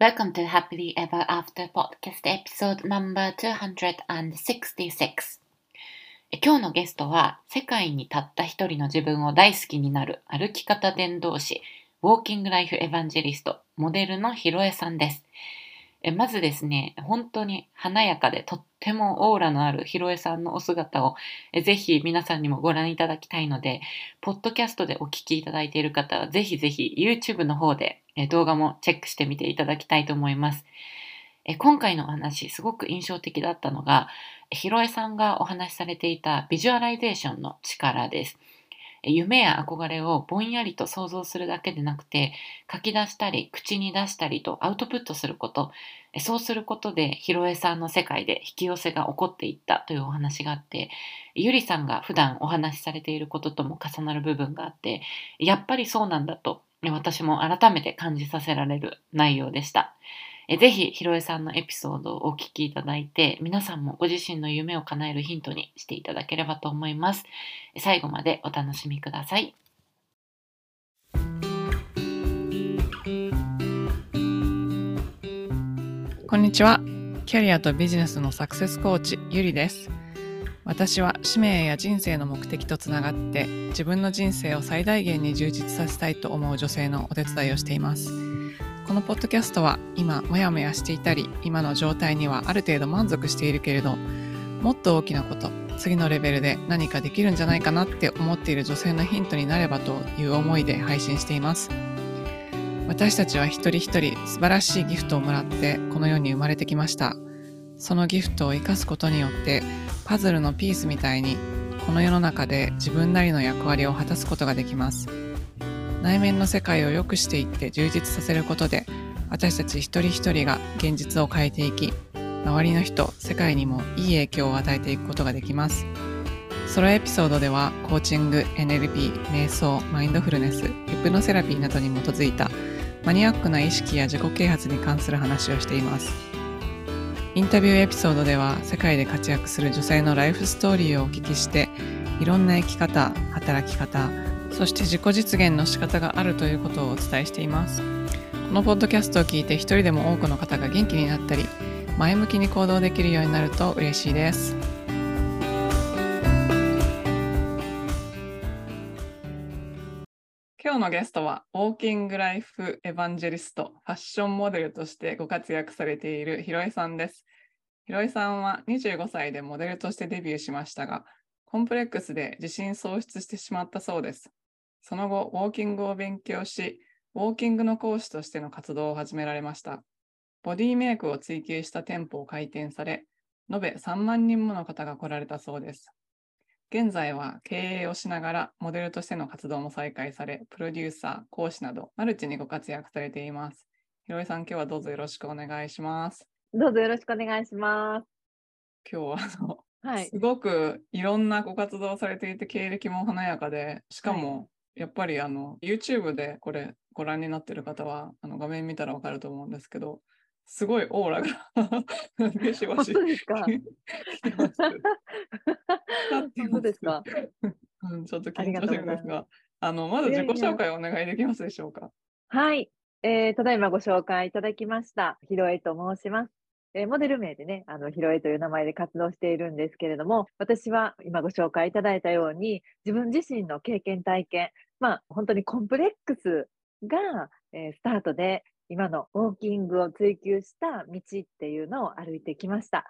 Welcome to Happily Ever After Podcast Episode No.266 今日のゲストは世界にたった一人の自分を大好きになる歩き方伝道師ウォーキングライフエヴァンジェリストモデルのひろえさんです。えまずですね、本当に華やかでとってもオーラのあるひろえさんのお姿をえぜひ皆さんにもご覧いただきたいので、ポッドキャストでお聞きいただいている方はぜひぜひ YouTube の方でえ動画もチェックしてみていただきたいと思います。え今回のお話、すごく印象的だったのが、ひろえさんがお話しされていたビジュアライゼーションの力です。夢や憧れをぼんやりと想像するだけでなくて書き出したり口に出したりとアウトプットすることそうすることでひろえさんの世界で引き寄せが起こっていったというお話があってゆりさんが普段お話しされていることとも重なる部分があってやっぱりそうなんだと私も改めて感じさせられる内容でした。えぜひ、ひろえさんのエピソードをお聞きいただいて、皆さんもご自身の夢を叶えるヒントにしていただければと思います。最後までお楽しみください。こんにちは。キャリアとビジネスのサクセスコーチ、ゆりです。私は使命や人生の目的とつながって自分の人生を最大限に充実させたいと思う女性のお手伝いをしています。このポッドキャストは今モヤモヤしていたり今の状態にはある程度満足しているけれどもっと大きなこと次のレベルで何かできるんじゃないかなって思っている女性のヒントになればという思いで配信しています。私たちは一人一人素晴らしいギフトをもらってこの世に生まれてきました。そのギフトを生かすことによってパズルのピースみたいにこの世の中で自分なりの役割を果たすことができます。内面の世界を良くしていって充実させることで私たち一人一人が現実を変えていき周りの人世界にもいい影響を与えていくことができます。ソロエピソードではコーチング NLP 瞑想マインドフルネスヒプノセラピーなどに基づいたマニアックな意識や自己啓発に関する話をしています。インタビューエピソードでは世界で活躍する女性のライフストーリーをお聞きしていろんな生き方働き方そして自己実現の仕方があるということをお伝えしています。このポッドキャストを聞いて一人でも多くの方が元気になったり、前向きに行動できるようになると嬉しいです。今日のゲストは、ウォーキングライフエヴァンジェリスト、ファッションモデルとしてご活躍されているひろえさんです。ひろえさんは25歳でモデルとしてデビューしましたが、コンプレックスで自信喪失してしまったそうです。その後、ウォーキングを勉強し、ウォーキングの講師としての活動を始められました。ボディメイクを追求した店舗を開店され、延べ3万人もの方が来られたそうです。現在は経営をしながらモデルとしての活動も再開され、プロデューサー、講師などマルチにご活躍されています。ひろえさん、今日はどうぞよろしくお願いします。どうぞよろしくお願いします。今日はあの、はい、すごくいろんなご活動されていて経歴も華やかで、しかもやっぱりあの YouTube でこれご覧になってる方はあの画面見たらわかると思うんですけど、すごいオーラがビシバシ。ですか？本当ですか？うん、ちょっと緊張してるんですが、あのまず自己紹介をお願いできますでしょうか？はい、えー、ただいまご紹介いただきました、ひろえと申します。えー、モデル名でね、あの、ひろえという名前で活動しているんですけれども、私は今ご紹介いただいたように、自分自身の経験体験、まあ、本当にコンプレックスが、えー、スタートで、今のウォーキングを追求した道っていうのを歩いてきました。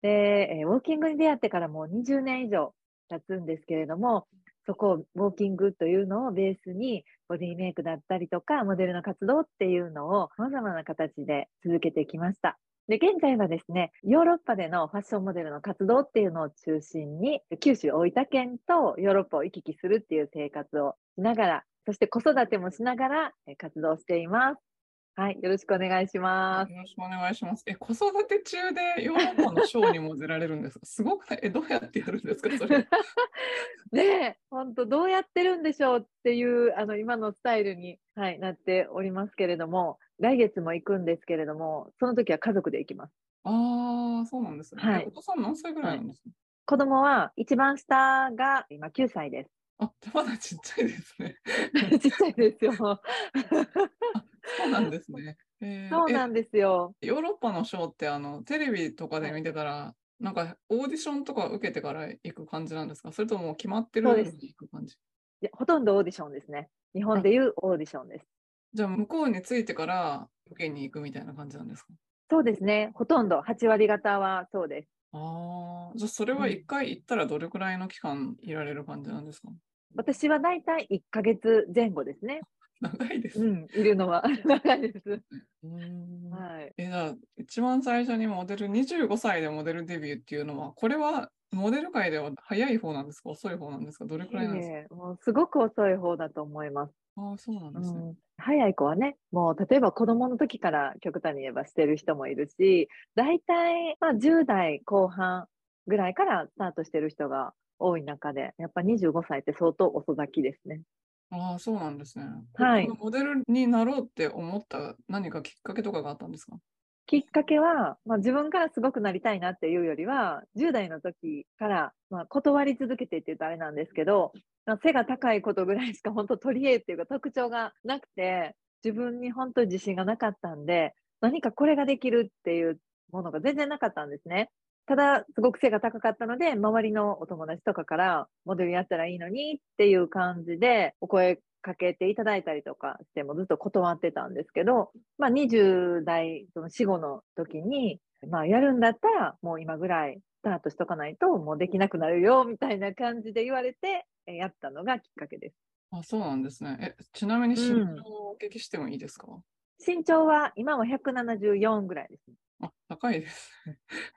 で、えー、ウォーキングに出会ってからもう20年以上経つんですけれども、そこをウォーキングというのをベースにボディメイクだったりとかモデルの活動っていうのを様々な形で続けてきました。で、現在はですね、ヨーロッパでのファッションモデルの活動っていうのを中心に、九州大分県とヨーロッパを行き来するっていう生活をしながら、そして子育てもしながら活動しています。はい、よろしくお願いします。よろしくお願いします。え、子育て中でヨーロッパのショーにも出られるんですか？すごくえ、どうやってやるんですかそれ？ねえ、本当どうやってるんでしょうっていう、あの、今のスタイルに、はい、なっておりますけれども、来月も行くんですけれども、その時は家族で行きます。ああ、そうなんですね。はい、お子さん何歳ぐらいなんですか、はい、子供は一番下が今9歳です。あ、まだちっちゃいですね。ちっちゃいですよ。そうなんですね。えーそうなんですよ。えヨーロッパのショーってあのテレビとかで見てたら、なんかオーディションとか受けてから行く感じなんですか？それとも決まってるのに行く感じ？いやほとんどオーディションですね。日本でいうオーディションです。じゃあ向こうに着いてから受けに行くみたいな感じなんですか？そうですね。ほとんど8割方はそうです。ああ、じゃあそれはうん一回行ったらどれくらいの期間いられる感じなんですか？私はだいたい1ヶ月前後ですね。長いですね。うん、いるのは 長いです。はい。え、じゃあ一番最初にモデル、25歳でモデルデビューっていうのは、これはモデル界では早い方なんですか？遅い方なんですか？どれくらいなんですか？いえいえもうすごく遅い方だと思います。ああ、そうなんうですね。ん、早い子はね、もう例えば子供の時から極端に言えばしてる人もいるし、大体、まあ、10代後半ぐらいからスタートしてる人が多い中で、やっぱ25歳って相当遅咲きですね。ああ、そうなんですね。はいモデルになろうって思った何かきっかけとかがあったんですか？きっかけは、まあ、自分からすごくなりたいなっていうよりは、10代の時から、まあ、断り続けてって言うとあれなんですけど、まあ、背が高いことぐらいしか本当取り柄っていうか特徴がなくて、自分に本当に自信がなかったんで、何かこれができるっていうものが全然なかったんですね。ただ、すごく背が高かったので、周りのお友達とかから、モデルやったらいいのにっていう感じで、お声かけていただいたりとかしてもずっと断ってたんですけど、まあ、20代、その死後の時に、まあ、やるんだったら、もう今ぐらいスタートしとかないと、もうできなくなるよ、みたいな感じで言われて、えやったのがきっかけです。あそうなんですね。え、ちなみに身うん長をお聞きしてもいいですか、身長は今は174ぐらいです。あ、高いです。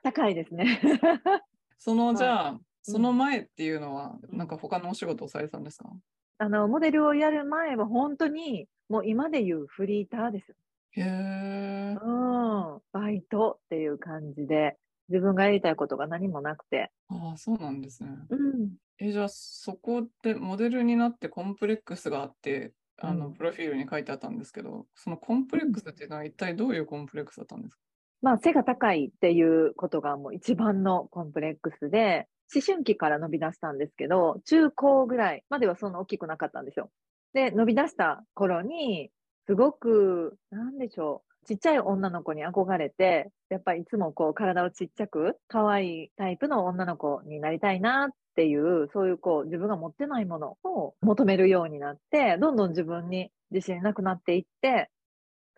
高いですね。その、はいじゃあ、その前っていうのは、なんか他のお仕事をされてたんですか？あの、モデルをやる前は本当に、もう今で言うフリーターです。へえ。うん。バイトっていう感じで、自分がやりたいことが何もなくて。ああ、そうなんですね。うん。え、じゃあ、そこでモデルになってコンプレックスがあって、あの、うんプロフィールに書いてあったんですけど、そのコンプレックスっていうのは一体どういうコンプレックスだったんですか？まあ、背が高いっていうことがもう一番のコンプレックスで、思春期から伸び出したんですけど、中高ぐらいまではそんな大きくなかったんですよ。で、伸び出した頃に、すごく、なんでしょう、ちっちゃい女の子に憧れて、やっぱりいつもこう体をちっちゃく、可愛いタイプの女の子になりたいなっていう、そういうこう自分が持ってないものを求めるようになって、どんどん自分に自信なくなっていって、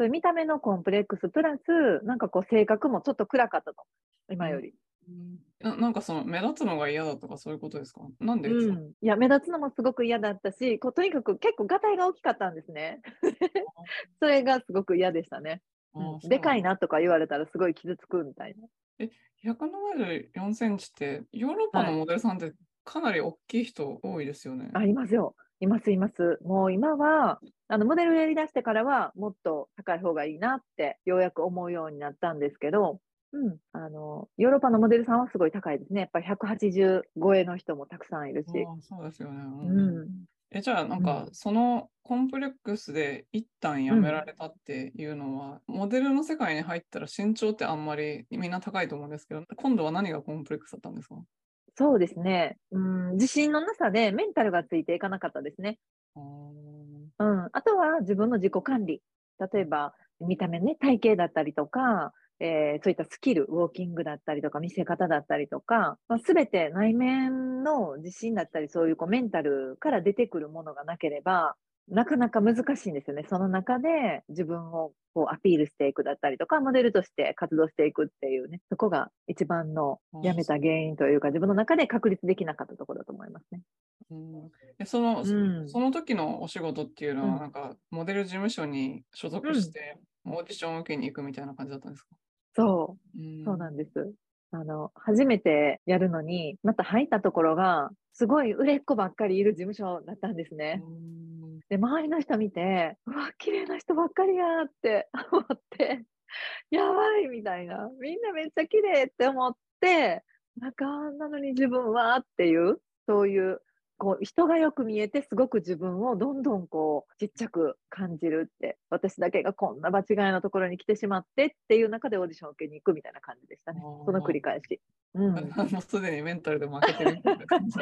そういう見た目のコンプレックスプラス、なんかこう性格もちょっと暗かったと。今より。ななんかその目立つのが嫌だとかそういうことですか？なんでうん。いや、目立つのもすごく嫌だったし、こうとにかく結構ガタイが大きかったんですね。それがすごく嫌でしたね。ああでかいな。なとか言われたらすごい傷つくみたいな。174センチって、ヨーロッパのはいモデルさんってかなり大きい人多いですよね。ありますよ。いますいます。もう今は、あの、モデルやり出してからは、もっと高い方がいいなって、ようやく思うようになったんですけど、うん。あの、ヨーロッパのモデルさんはすごい高いですね。やっぱり180超えの人もたくさんいるし。そうですよね。うん。え、じゃあ、なんか、そのコンプレックスで一旦やめられたっていうのは、モデルの世界に入ったら身長ってあんまりみんな高いと思うんですけど、今度は何がコンプレックスだったんですか？そうですね。うん、自信のなさでメンタルがついていかなかったですね。うん。あとは自分の自己管理。例えば、見た目ね、体型だったりとか、えーそういったスキル、ウォーキングだったりとか、見せ方だったりとか、まあ、全て内面の自信だったり、そういうこうメンタルから出てくるものがなければ、なかなか難しいんですよね。その中で自分をこうアピールしていくだったりとか、モデルとして活動していくっていうね、そこが一番のやめた原因というか、自分の中で確立できなかったところだと思いますね。うんえその、うんその時のお仕事っていうのは、うんなんか、モデル事務所に所属して、オーディションを受けに行くみたいな感じだったんですか？そう。うんそうなんです。あの、初めてやるのに、また入ったところが、すごい売れっ子ばっかりいる事務所だったんですね。うんで、周りの人見て、うわ、綺麗な人ばっかりやって思って、やばいみたいな。みんなめっちゃ綺麗って思って、なんかあんなのに自分はっていう、そういう、こう、人がよく見えて、すごく自分をどんどんこう、ちっちゃく感じるって、私だけがこんな場違いなところに来てしまってっていう中でオーディションを受けに行くみたいな感じでしたね。その繰り返し。うん。もうすでにメンタルで負けてるみたいな感そ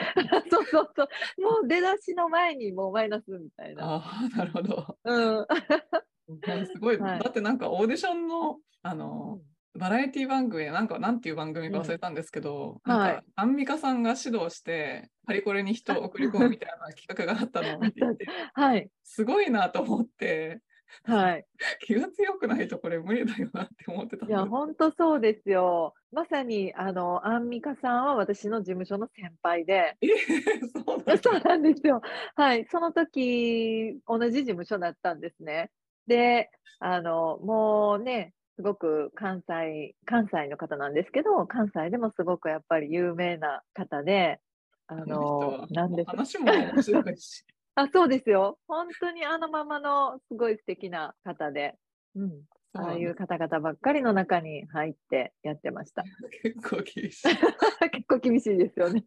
うそうそう。もう出だしの前にもうマイナスみたいな。ああ、なるほど。うん。すごい、はいだってなんかオーディションの、あの、バラエティ番組で、なんか、なんていう番組か忘れたんですけど、うんはいなんか、アンミカさんが指導して、パリコレに人を送り込むみたいな企画があったのを 見ていて、はい。すごいなと思って、はい。気が強くないとこれ無理だよなって思ってたんいや。本当そうですよ。まさに、あの、アンミカさんは私の事務所の先輩で、そうなんですよ。はい。その時、同じ事務所だったんですね。で、あの、もうね、すごく関西、関西の方なんですけど、関西でもすごくやっぱり有名な方で、あこのなんです話も面白いし、あ、そうですよ。本当にあのままのすごい素敵な方で、うん。ああいう方々ばっかりの中に入ってやってました。結構厳しい。結構厳しいですよね。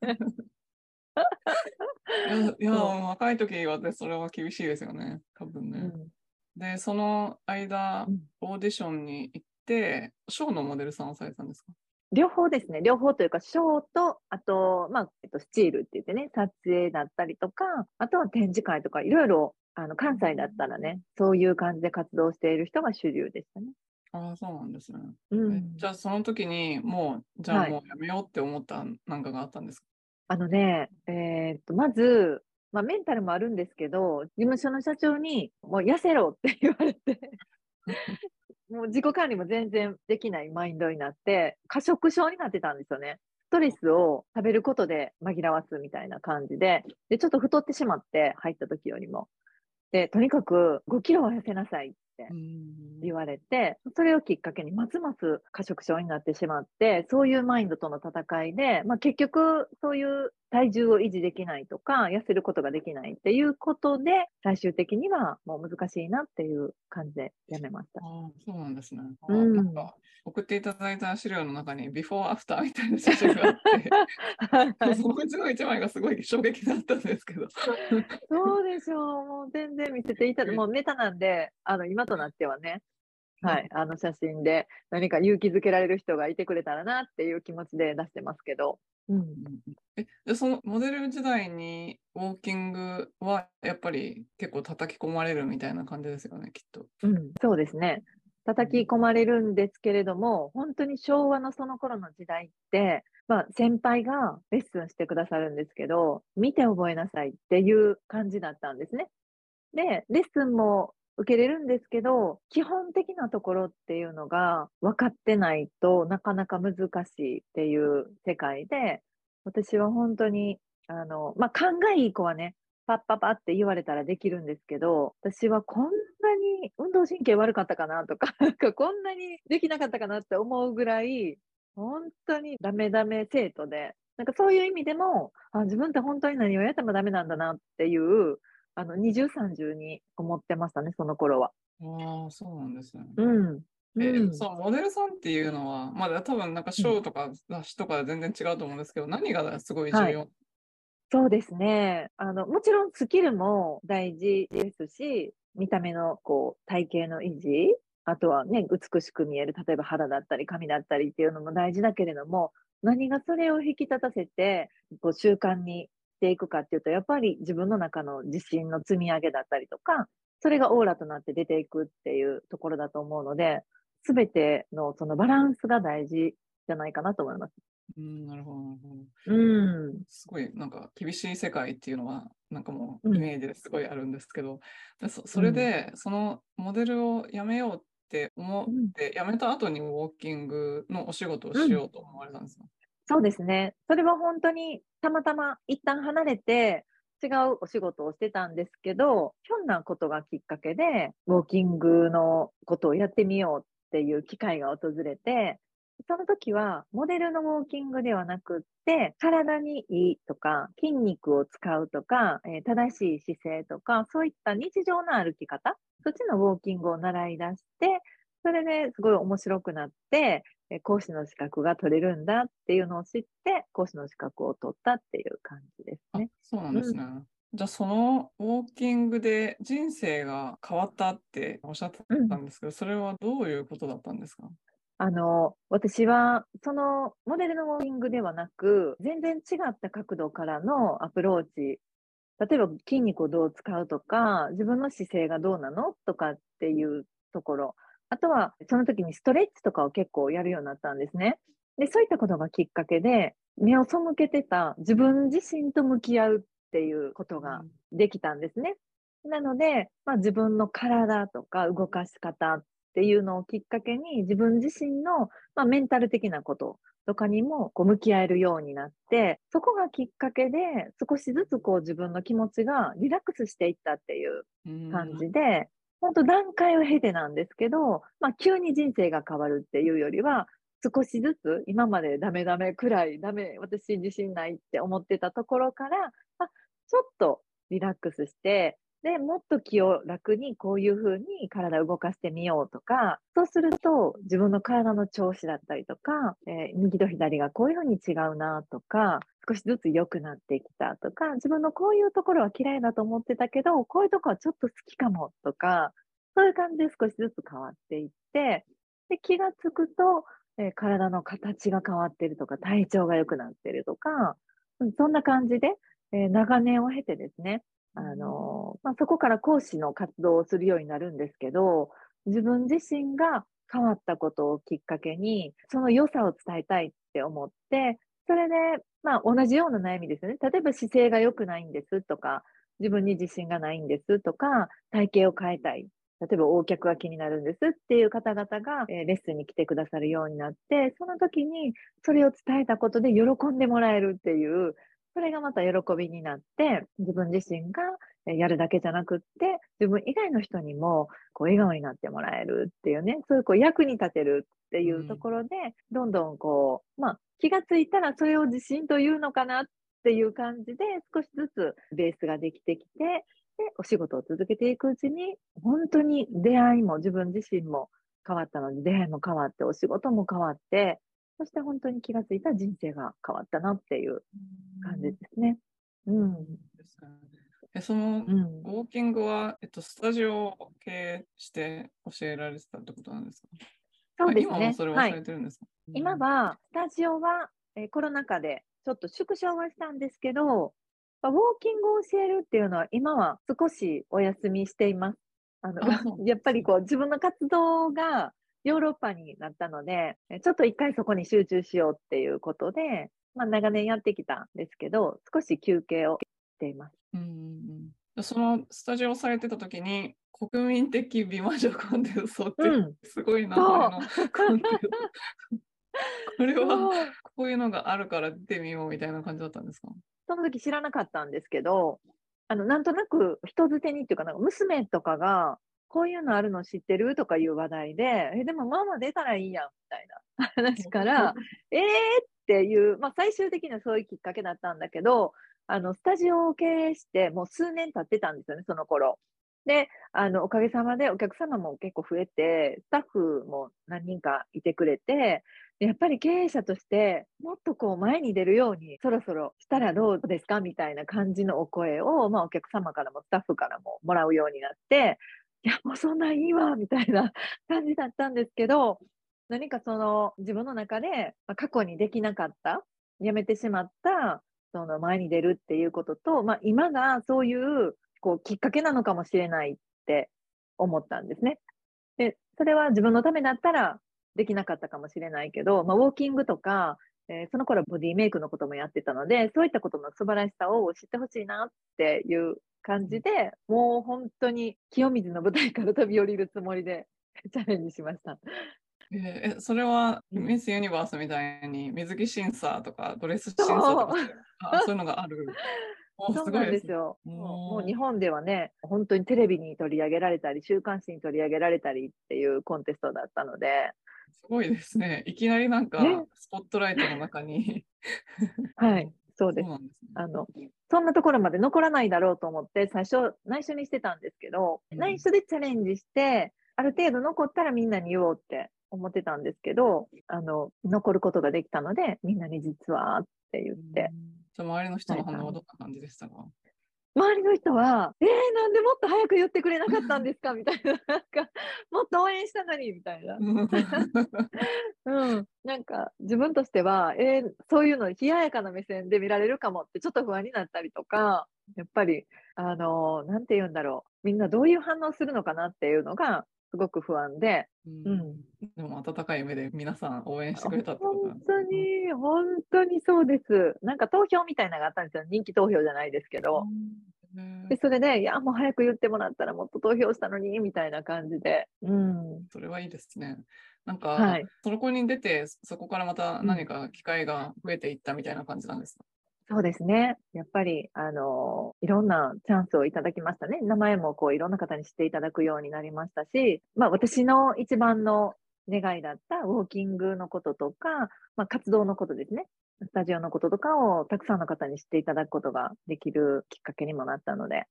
いや、いや若い時はねそれは厳しいですよね、多分ね。うんで、その間うん、オーディションに行って、ショーのモデルさんをされたんですか？両方ですね。両方というか、ショーと、あと、まあ、えっと、スチールって言ってね、撮影だったりとか、あとは展示会とか、いろいろ、あの、関西だったらね、そういう感じで活動している人が主流でしたね。ああ、そうなんですね。えうん。じゃあ、その時にもう、じゃあはいもうやめようって思ったなんかがあったんですか？あのね、えーっと、まず、まあ、メンタルもあるんですけど、事務所の社長に、もう痩せろって言われて、もう自己管理も全然できないマインドになって、過食症になってたんですよね。ストレスを食べることで紛らわすみたいな感じで、で、ちょっと太ってしまって、入った時よりも。で、とにかく5キロは痩せなさいって言われて、それをきっかけにますます過食症になってしまって、そういうマインドとの戦いで、まあ、結局そういう体重を維持できないとか、痩せることができないっていうことで、最終的にはもう難しいなっていう感じでやめました。ああ、そうなんですね。あうんなんか、送っていただいた資料の中に、ビフォーアフターみたいな写真があって、そのうちの一枚がすごい衝撃だったんですけど。そうでしょう。もう全然見せていただ、もうネタなんで、あの、今となってはね、はい、あの写真で何か勇気づけられる人がいてくれたらなっていう気持ちで出してますけど。うん。え、で、そのモデル時代にウォーキングはやっぱり結構叩き込まれるみたいな感じですよね、きっと。うん、そうですね。叩き込まれるんですけれども、本当に昭和のその頃の時代って、まあ先輩がレッスンしてくださるんですけど、見て覚えなさいっていう感じだったんですね。で、レッスンも受けれるんですけど、基本的なところっていうのが分かってないとなかなか難しいっていう世界で、私は本当に、あの、まあ、勘がいい子はね、パッパパって言われたらできるんですけど、私はこんなに運動神経悪かったかなとか、なんかこんなにできなかったかなって思うぐらい、本当にダメダメ生徒で、なんかそういう意味でも、あ自分って本当に何をやってもダメなんだなっていう、あの、二重三重に思ってましたね、その頃は。ああ、そうなんですね。うん。え、うんそのモデルさんっていうのは、まだ多分なんかショーとか雑誌とかで全然違うと思うんですけど、何がすごい重要、そうですね。あの、もちろんスキルも大事ですし、見た目のこう体型の維持、あとはね、美しく見える、例えば肌だったり髪だったりっていうのも大事だけれども、何がそれを引き立たせて、こう習慣にしていくかっていうと、やっぱり自分の中の自信の積み上げだったりとか、それがオーラとなって出ていくっていうところだと思うので、すべてのそのバランスが大事じゃないかなと思います。うん、なるほど、なるほど。うん。すごいなんか厳しい世界っていうのはなんかもううんイメージですごいあるんですけど、でそそれでそのモデルをやめようって思って、やめた後にウォーキングのお仕事をしようと思われたんですか、そうですね。それは本当にたまたま一旦離れて違うお仕事をしてたんですけど、ひょんなことがきっかけで、ウォーキングのことをやってみようっていう機会が訪れて、その時はモデルのウォーキングではなくって、体にいいとか、筋肉を使うとか、えー正しい姿勢とか、そういった日常の歩き方、そっちのウォーキングを習い出して、それですごい面白くなって、講師の資格が取れるんだっていうのを知って、講師の資格を取ったっていう感じですあね。そうなんですね。じゃあそのウォーキングで人生が変わったっておっしゃってたんですけど、それはどういうことだったんですか？あの、私は、そのモデルのウォーキングではなく、全然違った角度からのアプローチ例えば筋肉をどう使うとか、自分の姿勢がどうなのとかっていうところ。あとは、その時にストレッチとかを結構やるようになったんですね。で、そういったことがきっかけで、目を背けてた自分自身と向き合うっていうことができたんですね。なので、まあ、自分の体とか動かし方っていうのをきっかけに自分自身の、まあ、メンタル的なこととかにもこう向き合えるようになって、そこがきっかけで少しずつこう自分の気持ちがリラックスしていったっていう感じで、本当段階を経てなんですけど、まあ、急に人生が変わるっていうよりは、少しずつ今までダメダメくらいダメ、私自信ないって思ってたところから、あ、ちょっとリラックスして、で、もっと気を楽にこういうふうに体を動かしてみようとか、そうすると自分の体の調子だったりとか、えー、右と左がこういうふうに違うなとか、少しずつ良くなってきたとか、自分のこういうところは嫌いだと思ってたけど、こういうところはちょっと好きかもとか、そういう感じで少しずつ変わっていって、で、気がつくと、えー、体の形が変わってるとか、体調が良くなってるとか、そんな感じで、えー、長年を経てですね、あの、まあ、そこから講師の活動をするようになるんですけど、自分自身が変わったことをきっかけに、その良さを伝えたいって思って、それで、まあ、同じような悩みですね。例えば姿勢が良くないんですとか、自分に自信がないんですとか、体型を変えたい。例えば、横脚が気になるんですっていう方々が、えレッスンに来てくださるようになって、その時にそれを伝えたことで喜んでもらえるっていう、それがまた喜びになって、自分自身がやるだけじゃなくって、自分以外の人にもこう笑顔になってもらえるっていうね、そういうこう役に立てるっていうところで、うん、どんどんこう、まあ気がついたらそれを自信というのかなっていう感じで少しずつベースができてきて、で、お仕事を続けていくうちに、本当に出会いも自分自身も変わったので、出会いも変わって、お仕事も変わって、そして本当に気がついた人生が変わったなっていう感じですね。うん。えその、うん、ウォーキングは、えっと、スタジオを経営して教えられてたってことなんですか？そうですね。今もそれはされてるんですか、はい、今は、スタジオは、えー、コロナ禍でちょっと縮小はしたんですけど、ウォーキングを教えるっていうのは、今は少しお休みしています。あの やっぱりこう自分の活動がヨーロッパになったので、ちょっと一回そこに集中しようっていうことで、まあ、長年やってきたんですけど、少し休憩をしています。うんそのスタジオをされてた時に、国民的美魔女コンテストってすごいな、う。ん、これはこういうのがあるから出てみようみたいな感じだったんですか？その時知らなかったんですけど、あのなんとなく人づてにっていうか、なんか娘とかがこういうのあるの知ってるとかいう話題で、え、でもママ出たらいいやん、みたいな話から、えーっていう、まあ最終的にはそういうきっかけだったんだけど、あの、スタジオを経営してもう数年経ってたんですよね、その頃。で、あの、おかげさまでお客様も結構増えて、スタッフも何人かいてくれて、やっぱり経営者として、もっとこう前に出るように、そろそろしたらどうですか？みたいな感じのお声を、まあお客様からもスタッフからももらうようになって、いや、もうそんなんいいわ、みたいな 感じだったんですけど、何かその自分の中で過去にできなかった、やめてしまった、その前に出るっていうことと、まあ、今がそういうこうきっかけなのかもしれないって思ったんですね。で、それは自分のためだったらできなかったかもしれないけど、まあ、ウォーキングとか、えー、その頃ボディメイクのこともやってたので、そういったことの素晴らしさを知ってほしいなっていう感じで、もう本当に清水の舞台から飛び降りるつもりでチャレンジしました。えー、それはミス・ユニバースみたいに水着審査とかドレス審査とかそういうのがある。そうなんですよ。もう日本ではね、本当にテレビに取り上げられたり、週刊誌に取り上げられたりっていうコンテストだったので。すごいですね。いきなりなんか、スポットライトの中に はい。そうです。ね、あの、そんなところまで残らないだろうと思って、最初内緒にしてたんですけど、うん、内緒でチャレンジして、ある程度残ったらみんなに言おうって思ってたんですけど、あの、残ることができたので、みんなに実はって言って。うん、周りの人の反応はどんな感じでしたか？周りの人は、えー、なんでもっと早く言ってくれなかったんですか？みたいな、なんか、もっと応援したのに、みたいな。うん、なんか、自分としては、えー、そういうの冷ややかな目線で見られるかもって、ちょっと不安になったりとか、やっぱり、あの、なんて言うんだろう。みんなどういう反応するのかなっていうのが、すごく不安で。うん。でも、温かい目で皆さん応援してくれたってことなん本当に、本当にそうです。なんか投票みたいなのがあったんですよ。人気投票じゃないですけど。で、それで、いや、もう早く言ってもらったらもっと投票したのに、みたいな感じで。うん。それはいいですね。なんか、はい。そこに出て、そこからまた何か機会が増えていったみたいな感じなんですか、そうですね。やっぱり、あの、いろんなチャンスをいただきましたね。名前もこう、いろんな方に知っていただくようになりましたし、まあ、私の一番の願いだったウォーキングのこととか、まあ、活動のことですね。スタジオのこととかをたくさんの方に知っていただくことができるきっかけにもなったので、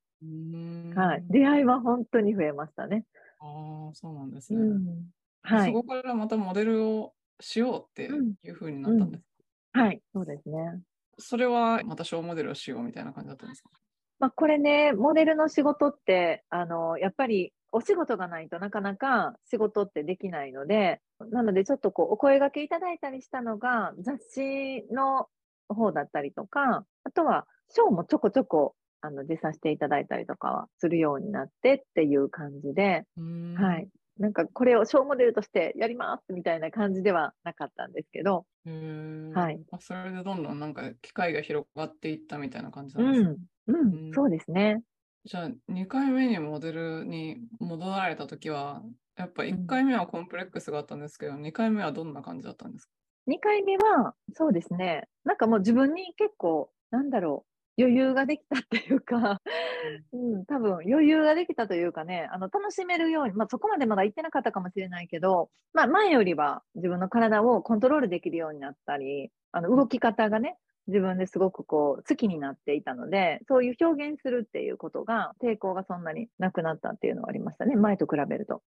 はい。出会いは本当に増えましたね。ああ、そうなんですね。うん。はい。そこからまたモデルをしようっていうふうになったんですか、はい。そうですね。それはまた小モデルをしようみたいな感じだったんですか？まあ、これね、モデルの仕事って、あの、やっぱりお仕事がないとなかなか仕事ってできないので、なのでちょっとこう、お声掛けいただいたりしたのが、雑誌の方だったりとか、あとは、ショーもちょこちょこ、あの、出させていただいたりとかはするようになってっていう感じで、は。はいなんか、これをショーモデルとしてやりますみたいな感じではなかったんですけど、はい。あそれでどんどんなんか機会が広がっていったみたいな感じうなんですか、ん、うん、うん。そうですね。じゃあ2回目にモデルに戻られた時はやっぱ1回目はコンプレックスがあったんですけど、2回目はどんな感じだったんですか？2回目は、そうですね。なんかもう自分に結構、なんだろう、余裕ができたっていうか、うん、多分余裕ができたというかね、あの、楽しめるように、まあそこまでまだ行ってなかったかもしれないけど、まあ前よりは自分の体をコントロールできるようになったり、あの、動き方がね、自分ですごくこう、好きになっていたので、そういう表現するっていうことが、抵抗がそんなになくなったっていうのはありましたね。前と比べると。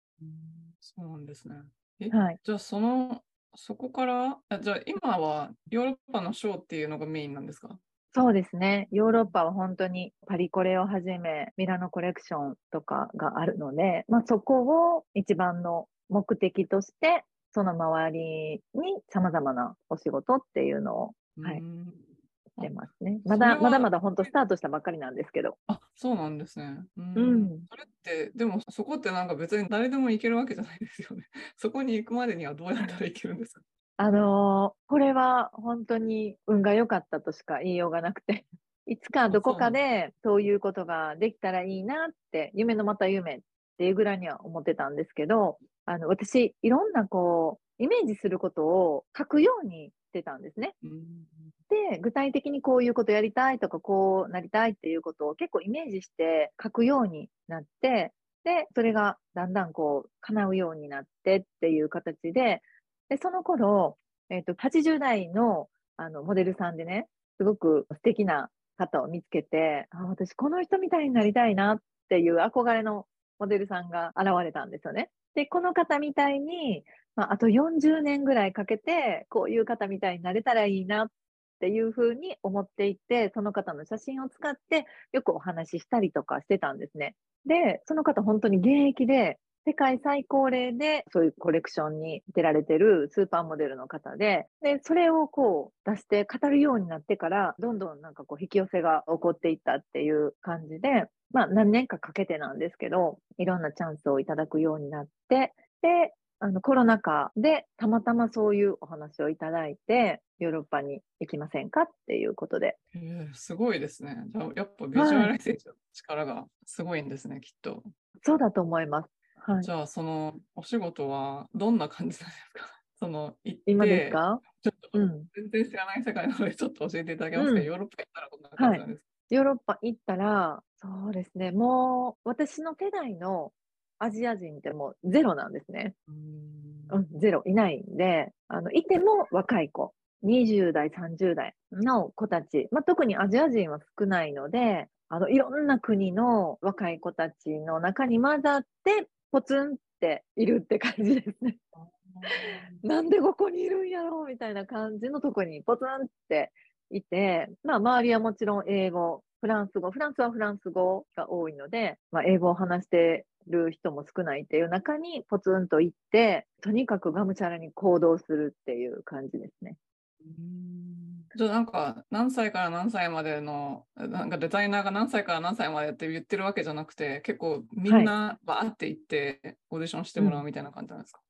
そうなんですね。えはい。じゃあそのそこからあじゃあ今はヨーロッパのショーっていうのがメインなんですか？そうですね。ヨーロッパは本当にパリコレをはじめ、ミラノコレクションとかがあるので、まあそこを一番の目的として、その周りに様々なお仕事っていうのをはいしてますね。まだ、まだまだ本当スタートしたばっかりなんですけど。あ、そうなんですね。うーうんそれって、でもそこってなんか別に誰でも行けるわけじゃないですよね。そこに行くまでにはどうやったら行けるんですか？あのーこれは本当に運が良かったとしか言いようがなくて、いつかどこかでそういうことができたらいいなって、夢のまた夢っていうぐらいには思ってたんですけど、あの、私、いろんなこう、イメージすることを書くようにしてたんですね。で、具体的にこういうことやりたいとか、こうなりたいっていうことを結構イメージして書くようになって、で、それがだんだんこう、叶うようになってっていう形で、で、その頃、えっ、と、80代の、あの、モデルさんでね、すごく素敵な方を見つけて、あ、私この人みたいになりたいなっていう憧れのモデルさんが現れたんですよね。で、この方みたいに、まあ、あと40年ぐらいかけて、こういう方みたいになれたらいいなっていうふうに思っていて、その方の写真を使ってよくお話ししたりとかしてたんですね。で、その方本当に現役で、世界最高齢でそういうコレクションに出られてるスーパーモデルの方で、で、それをこう出して語るようになってから、どんどんなんかこう引き寄せが起こっていったっていう感じで、まあ何年かかけてなんですけど、いろんなチャンスをいただくようになって、で、あのコロナ禍でたまたまそういうお話をいただいて、ヨーロッパに行きませんかっていうことで。へえすごいですね。じゃあやっぱビジュアライゼーションの力がすごいんですね、きっと。そうだと思います。はい。じ。ゃあそのお仕事はどんな感じなんですか？その行って今ですか？ちょっとうん。全然知らない世界なのでちょっと教えていただけますか、うん。ヨーロッパ行ったらこんな感じなんですか、ヨーロッパ行ったら、そうですね、もう私の世代のアジア人ってもうゼロなんですね。うーん。うん、ゼロいないんで、あの、いても若い子、20代、30代の子たち、まあ、特にアジア人は少ないので、あの、いろんな国の若い子たちの中に混ざって、ポツンっているって感じですね。なんでここにいるんやろうみたいな感じのとこにポツンっていて、まあ周りはもちろん英語、フランス語、フランスはフランス語が多いので、まあ英語を話してる人も少ないっていう中にポツンと行って、とにかくがむしゃらに行動するっていう感じですね。うーんじゃあなんか何歳から何歳までのなんかデザイナーが何歳から何歳までって言ってるわけじゃなくて結構みんなバーって行ってオーディションしてもらうみたいな感じなんですか、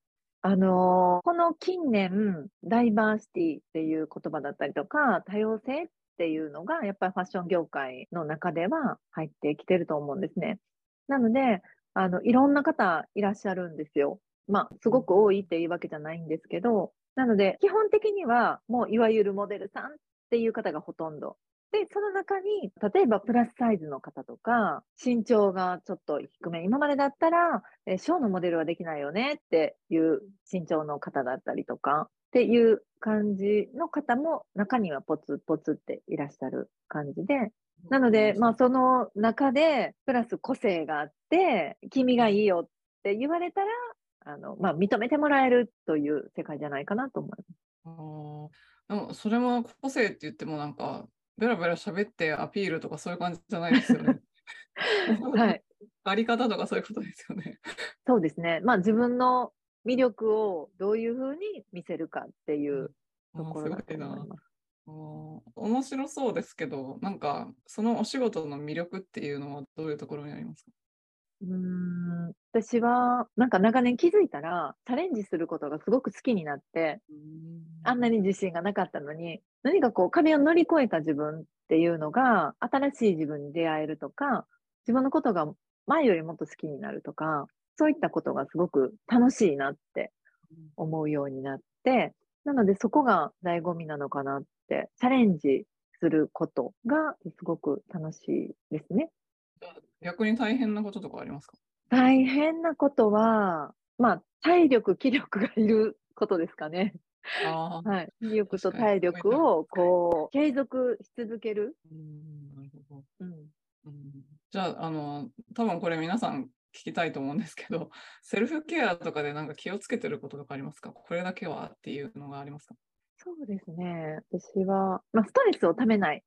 あのーこの近年、ダイバーシティっていう言葉だったりとか、多様性っていうのが、やっぱりファッション業界の中では入ってきてると思うんですね。なので、あの、いろんな方いらっしゃるんですよ。まあ、すごく多いっていうわけじゃないんですけど、なので、基本的には、もういわゆるモデルさんっていう方がほとんど。で、その中に、例えばプラスサイズの方とか、身長がちょっと低め。今までだったら、えーショーのモデルはできないよねっていう身長の方だったりとか、っていう感じの方も中にはポツポツっていらっしゃる感じで、なので、まあその中で、プラス個性があって、君がいいよって言われたら、あの、まあ認めてもらえるという世界じゃないかなと思います。でもそれも個性って言ってもなんかベラベラ喋ってアピールとかそういう感じじゃないですよね。はい。あり方とかそういうことですよね。そうですね。まあ自分の魅力をどういうふうに見せるかっていうところだと思います。面白そうですけど、なんかそのお仕事の魅力っていうのはどういうところにありますか？うーん私は、なんか長年気づいたら、チャレンジすることがすごく好きになって、あんなに自信がなかったのに、何かこう壁を乗り越えた自分っていうのが、新しい自分に出会えるとか、自分のことが前よりもっと好きになるとか、そういったことがすごく楽しいなって思うようになって、なのでそこが醍醐味なのかなって、チャレンジすることがすごく楽しいですね。逆に大変なこととかありますか？大変なことは、まあ、体力、気力がいることですかね。はい。気力と体力を、こう、継続し続ける。うんなるほどうん。うんじゃあ、あの、多分これ皆さん聞きたいと思うんですけど、セルフケアとかでなんか気をつけてることとかありますか？これだけはっていうのがありますか？そうですね。私は、まあ、ストレスをためない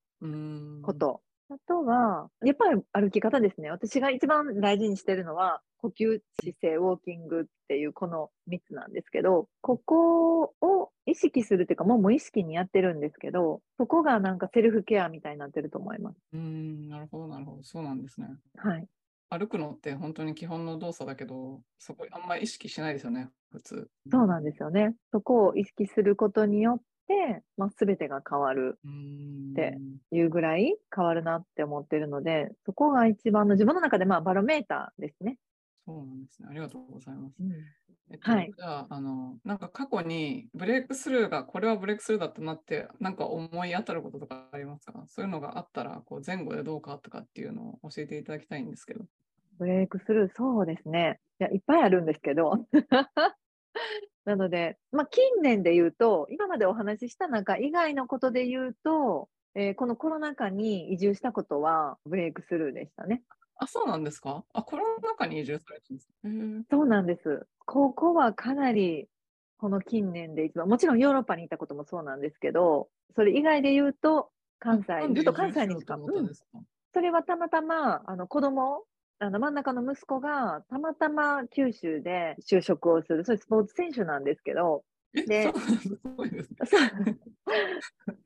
こと。あとは、やっぱり歩き方ですね。私が一番大事にしてるのは、呼吸、姿勢、ウォーキングっていうこの3つなんですけど、ここを意識するっていうか、もう無意識にやってるんですけど、そこがなんかセルフケアみたいになってると思います。うーん、なるほど、なるほど。そうなんですね。はい。歩くのって本当に基本の動作だけど、そこあんまり意識しないですよね、普通。そうなんですよね。そこを意識することによって、まあ、全てが変わるうーんでいうぐらい変わるなって思ってるので、そこが一番の自分の中でまあバロメーターですね。そうなんですね。ありがとうございます。うんえっと、はいじゃあ、あの、なんか過去にブレイクスルーが、これはブレイクスルーだったなって、なんか思い当たることとかありますか？そういうのがあったら、こう前後でどう変わったかっていうのを教えていただきたいんですけど。ブレイクスルー、そうですね。いや、いっぱいあるんですけど。なので、まあ、近年で言うと、今までお話しした中以外のことで言うと、えーこのコロナ禍に移住したことはブレイクスルーでしたね。あ、そうなんですか？あ、コロナ禍に移住されたんですかそうなんです。ここはかなり、この近年で一番、もちろんヨーロッパにいたこともそうなんですけど、それ以外で言うと、関西、ずっと関西に移住しよしか、うんうと思ったんですか？それはたまたま、あの子供、あの真ん中の息子がたまたま九州で就職をする、それスポーツ選手なんですけど、え、でそうなんですですね。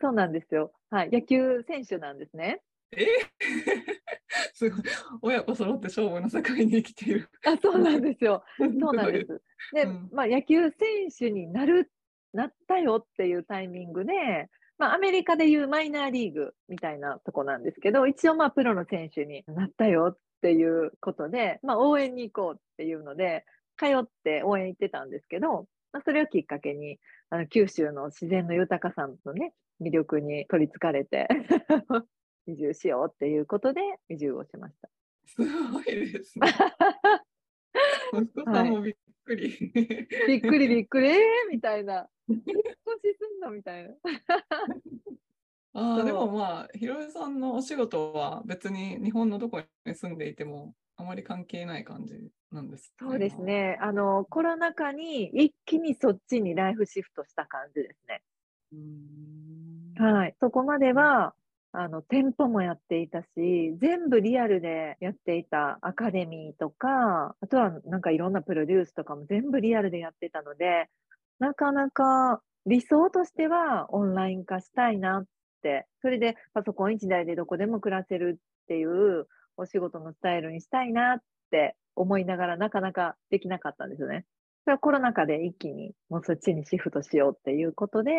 そうなんですよ。はい。野球選手なんですね。え？すごい。親子揃って勝負の世界に生きている。あ、そうなんですよ。そうなんで。す。で、うんまあ野球選手になる、なったよっていうタイミングで、まあアメリカでいうマイナーリーグみたいなとこなんですけど、一応まあプロの選手になったよっていうことで、まあ応援に行こうっていうので、通って応援行ってたんですけど、まあ、それをきっかけに、あの九州の自然の豊かさのね、魅力に取りつかれて、移住しようっていうことで移住をしました。すごいですね。息子さんもびっくり。びっくりびっくり、えー、みたいな。引っ越しすんの？みたいな。ああ、でもまあ、ひろえさんのお仕事は別に日本のどこに住んでいてもあまり関係ない感じなんです、そうです。ね。あの、コロナ禍に一気にそっちにライフシフトした感じですね。はい。そこまでは、あの、店舗もやっていたし、全部リアルでやっていたアカデミーとか、あとはなんかいろんなプロデュースとかも全部リアルでやってたので、なかなか理想としてはオンライン化したいなっそれでパソコン一台でどこでも暮らせるっていうお仕事のスタイルにしたいなって思いながらなかなかできなかったんですよね。それはコロナ禍で一気にもうそっちにシフトしようっていうことで、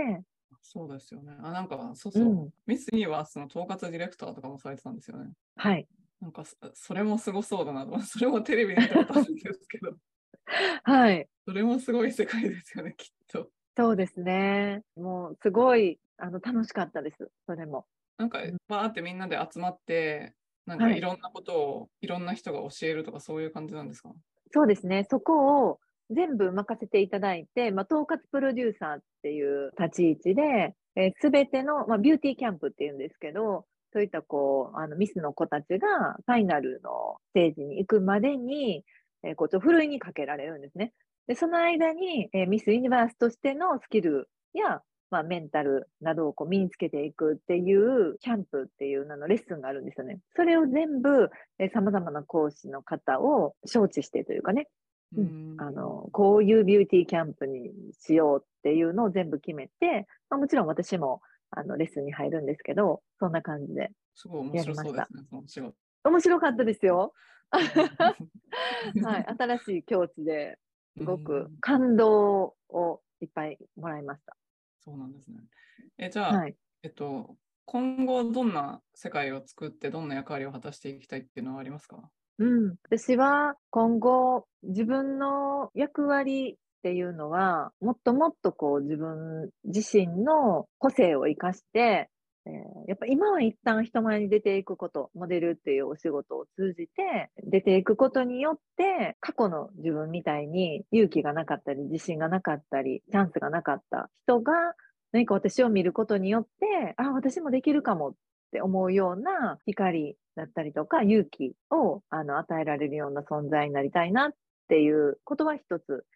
そうですよね。あ、なんか、そうそう。うんミスには、その統括ディレクターとかもされてたんですよね。はい。なんかそ、それもすごそうだなと。それもテレビで見たことあるんですけど、はい。それもすごい世界ですよね、きっと。そうですね。もうすごいあの楽しかったです。それも。なんか、バーってみんなで集まって、なんかはいいろんなことをいろんな人が教えるとかそういう感じなんですか？そうですね。そこを全部任せていただいて、まあ、統括プロデューサーっていう立ち位置で、す、べ、ての、まあ、ビューティーキャンプっていうんですけど、そういったこう、あの、ミスの子たちがファイナルのステージに行くまでに、えーこう、ちょっとふるいにかけられるんですね。で、その間に、えーミスユニバースとしてのスキルや、まあ、メンタルなどをこう身につけていくっていうキャンプっていう名のレッスンがあるんですよね。それを全部、えー様々な講師の方を招致してというかね、ううんあの、こういうビューティーキャンプにしようっていうのを全部決めて、まあ、もちろん私もあのレッスンに入るんですけど、そんな感じで。すごい面白そうですね、その仕事。面白かったですよ。は、はい新しい境地ですごくうん感動をいっぱいもらいました。そうなんですね。え、じゃあ、はい。えっと、今後どんな世界を作ってどんな役割を果たしていきたいっていうのはありますか？うん。私は今後自分の役割っていうのは、もっともっとこう自分自身の個性を生かして、えーやっぱ今は一旦人前に出ていくこと、モデルっていうお仕事を通じて出ていくことによって、過去の自分みたいに勇気がなかったり、自信がなかったり、チャンスがなかった人が何か私を見ることによって、あ、私もできるかもって思うような光だったりとか勇気をあの与えられるような存在になりたいなっていうことは一つ。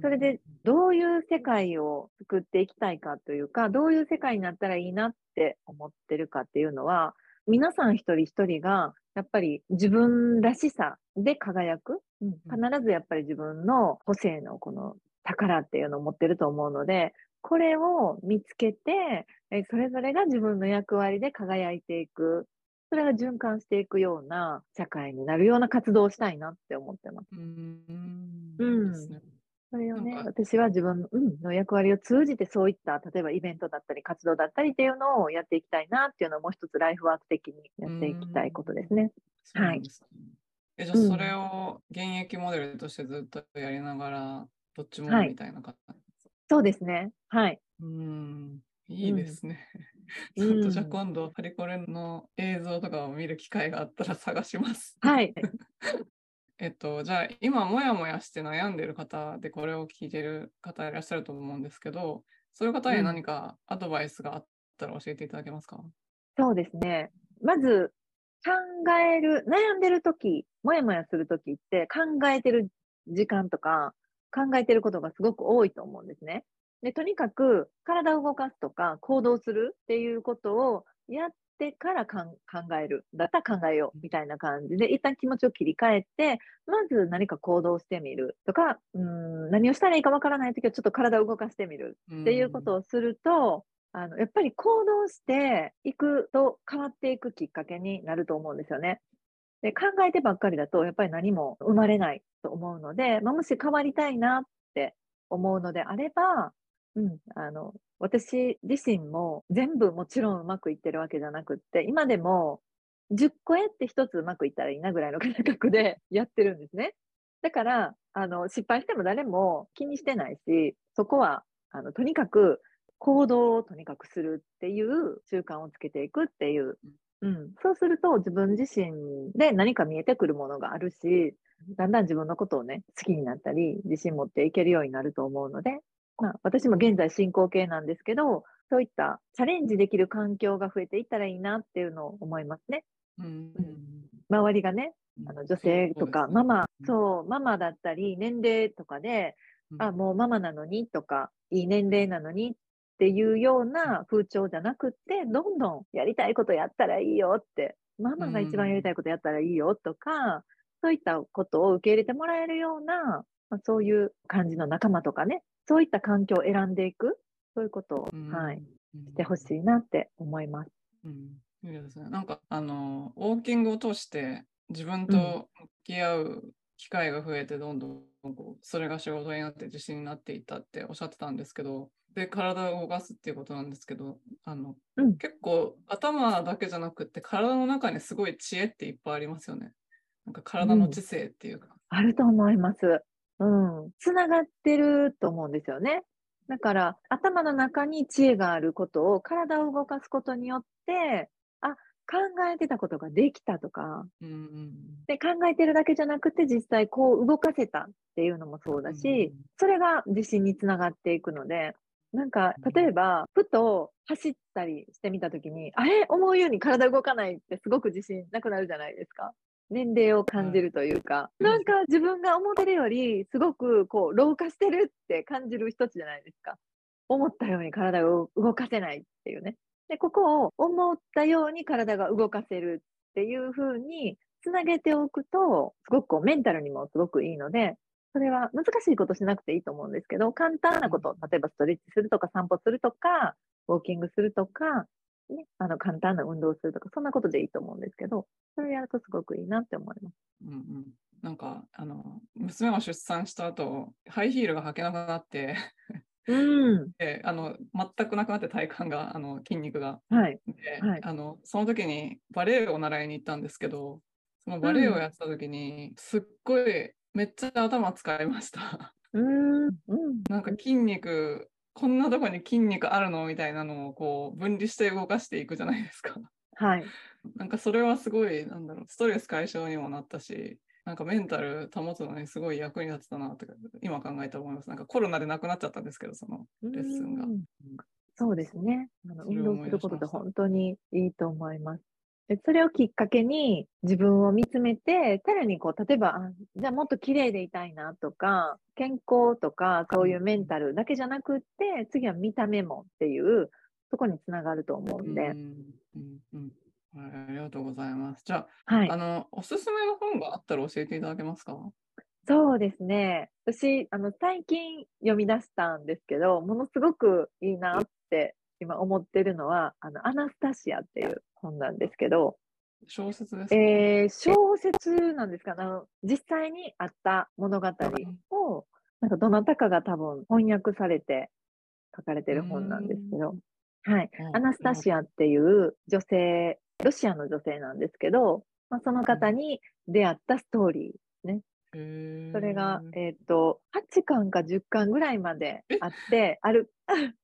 それで、どういう世界を作っていきたいかというか、どういう世界になったらいいなって思ってるかっていうのは、皆さん一人一人がやっぱり自分らしさで輝く。うん必ずやっぱり自分の個性のこの宝っていうのを持ってると思うので、これを見つけて、えそれぞれが自分の役割で輝いていく。それが循環していくような社会になるような活動をしたいなって思ってます。うん。うんそれをね、私は自分の,、役割を通じてそういった、例えばイベントだったり活動だったりっていうのをやっていきたいなっていうのをもう一つライフワーク的にやっていきたいことですね。すねえ、じゃあうんそれを現役モデルとしてずっとやりながら、どっちもはいみたいな感じ。そうですね。はい。うん。いいですね。うんちょっとじゃあ今度、パリコレの映像とかを見る機会があったら探します。はい。えっと、じゃあ今、もやもやして悩んでる方で、これを聞いてる方いらっしゃると思うんですけど、そういう方にうん何かアドバイスがあったら教えていただけますか、そうですね。まず、考える、悩んでるとき、もやもやするときって考えてる時間とか、考えてることがすごく多いと思うんですね。で、とにかく体を動かすとか行動するっていうことをやってから考える。だったら考えようみたいな感じで、一旦気持ちを切り替えて、まず何か行動してみるとか、うーん何をしたらいいかわからないときはちょっと体を動かしてみるっていうことをすると、あの、やっぱり行動していくと変わっていくきっかけになると思うんですよね。で、考えてばっかりだと、やっぱり何も生まれないと思うので、まあ、もし変わりたいなって思うのであれば、うん、あの、私自身も全部もちろんうまくいってるわけじゃなくって、今でも10個やって1つうまくいったらいいなぐらいの感覚でやってるんですね。だから、あの、失敗しても誰も気にしてないし、そこは、あの、とにかく行動をとにかくするっていう習慣をつけていくっていう。うん。そうすると自分自身で何か見えてくるものがあるし、だんだん自分のことをね、好きになったり、自信持っていけるようになると思うので、まあ、私も現在進行形なんですけど、そういったチャレンジできる環境が増えていったらいいなっていうのを思いますね。うん周りがね、あの女性とか、ママ、うそう、ママだったり、年齢とかで、ん。あ、もうママなのにとか、いい年齢なのにっていうような風潮じゃなくって、どんどんやりたいことやったらいいよって、ママが一番やりたいことやったらいいよとか、そういったことを受け入れてもらえるような、まあ、そういう感じの仲間とかね、そういった環境を選んでいく、そういうことを、うんはい、してほしいなって思います。うん、いいですね。なんか、あの、ウォーキングを通して自分と向き合う機会が増えて、どんどんこうそれが仕事になって自信になっていったっておっしゃってたんですけど、で、体を動かすっていうことなんですけど、あの、うん結構頭だけじゃなくって体の中にすごい知恵っていっぱいありますよね。なんか体の知性っていうか。あると思います。うん。つながってると思うんですよね。だから、頭の中に知恵があることを体を動かすことによって、あ、考えてたことができたとか、うんうんで、考えてるだけじゃなくて実際こう動かせたっていうのもそうだし、それが自信につながっていくので、なんか、例えば、ふと走ったりしてみたときに、あれ？思うように体動かないってすごく自信なくなるじゃないですか。年齢を感じるというか、うんなんか自分が思ってるより、すごくこう、老化してるって感じる一つじゃないですか。思ったように体を動かせないっていうね。で、ここを思ったように体が動かせるっていう風につなげておくと、すごくこうメンタルにもすごくいいので、それは難しいことしなくていいと思うんですけど、簡単なこと、例えばストレッチするとか散歩するとか、ウォーキングするとか、ね、あの簡単な運動をするとか、そんなことでいいと思うんですけど、それをやるとすごくいいなって思います。うんうん、なんかあの娘が出産した後ハイヒールが履けなくなってうん。であの全くなくなって体幹があの筋肉がはい。で、はいあのその時にバレエを習いに行ったんですけどそのバレエをやってた時に、すっごいめっちゃ頭使いましたうん。うん。なんか筋肉こんなとこに筋肉あるの？みたいなのをこう分離して動かしていくじゃないですかはい。なんかそれはすごい、なんだろう、ストレス解消にもなったし、なんかメンタル保つのにすごい役に立ってたなって今考えて思います。なんかコロナでなくなっちゃったんですけど、そのレッスンが。うんそうですね。あの運動することって本当にいいと思います。でそれをきっかけに自分を見つめて、さらにこう、例えば、あじゃあもっと綺麗でいたいなとか、健康とか、そういうメンタルだけじゃなくって、次は見た目もっていう、そこにつながると思うんで、うんうんうんはいありがとうございます。じゃはいあ、あ。の、おすすめの本があったら教えていただけますか？そうですね。私、あの、最近読み出したんですけど、ものすごくいいなって今思ってるのは、あの、アナスタシアっていう本なんですけど、小説ですか、えー小説なんですか？あの、実際にあった物語を、なんかどなたかが多分翻訳されて書かれてる本なんですけど、はい。うん。アナスタシアっていう女性、ロシアの女性なんですけど、まあ、その方に出会ったストーリーね。それが、えーっと、8巻か10巻ぐらいまであって、ある、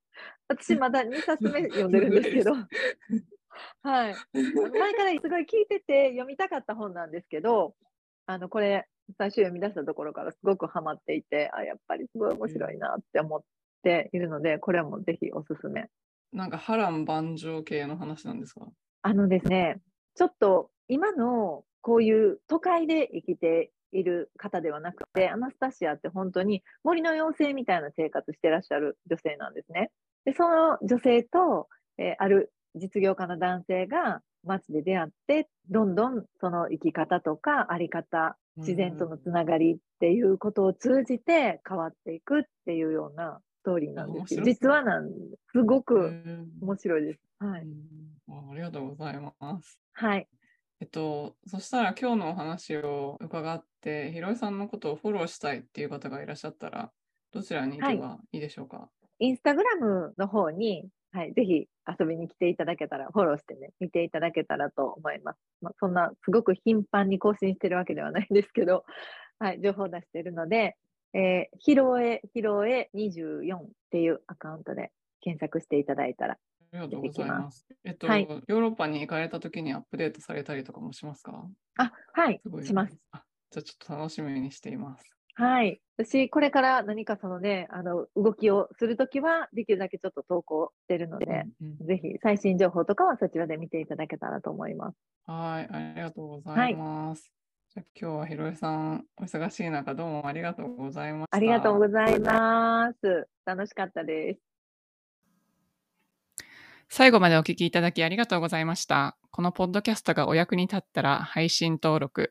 私まだ2冊目読んでるんですけど、はい。前からすごい聞いてて読みたかった本なんですけど、あの、これ、最初読み出したところからすごくハマっていて、あ、やっぱりすごい面白いなって思っているので、これもぜひおすすめ。なんか波乱万丈系の話なんですか？あのですね、ちょっと今のこういう都会で生きている方ではなくて、アナスタシアって本当に森の妖精みたいな生活してらっしゃる女性なんですね。で、その女性と、えーある実業家の男性が街で出会って、どんどんその生き方とかあり方、自然とのつながりっていうことを通じて変わっていくっていうようなストーリーなんですよ。実はなんすごへくー面白いです。はい。うんあありがとうございます。はい。えっと、そしたら今日のお話を伺って、ひろえさんのことをフォローしたいっていう方がいらっしゃったら、どちらに行けばいいでしょうか、インスタグラムの方に、はい、ぜひ遊びに来ていただけたら、フォローしてね、見ていただけたらと思います。まあ、そんな、すごく頻繁に更新してるわけではないんですけど、はい、情報を出してるので、えー、ひろえ、ひろえ24っていうアカウントで検索していただいたら、ありがとうございます。えっと、はいヨーロッパに行かれた時にアップデートされたりとかもしますか？あ、はいすごい、します。。あじゃあちょっと楽しみにしています。はい。私、これから何かそのね、あの、動きをするときは、できるだけちょっと投稿してるので、うんうんぜひ最新情報とかはそちらで見ていただけたらと思います。はい、ありがとうございます。じゃあ今日はひろえさん、お忙しい中、どうもありがとうございました。ありがとうございます。楽しかったです。最後までお聞きいただきありがとうございました。このポッドキャストがお役に立ったら配信登録、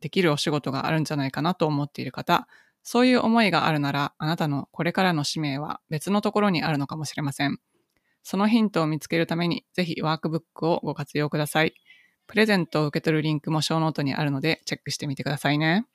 できるお仕事があるんじゃないかなと思っている方、そういう思いがあるなら、あなたのこれからの使命は別のところにあるのかもしれません。そのヒントを見つけるために、ぜひワークブックをご活用ください。プレゼントを受け取るリンクもショーノートにあるので、チェックしてみてくださいね。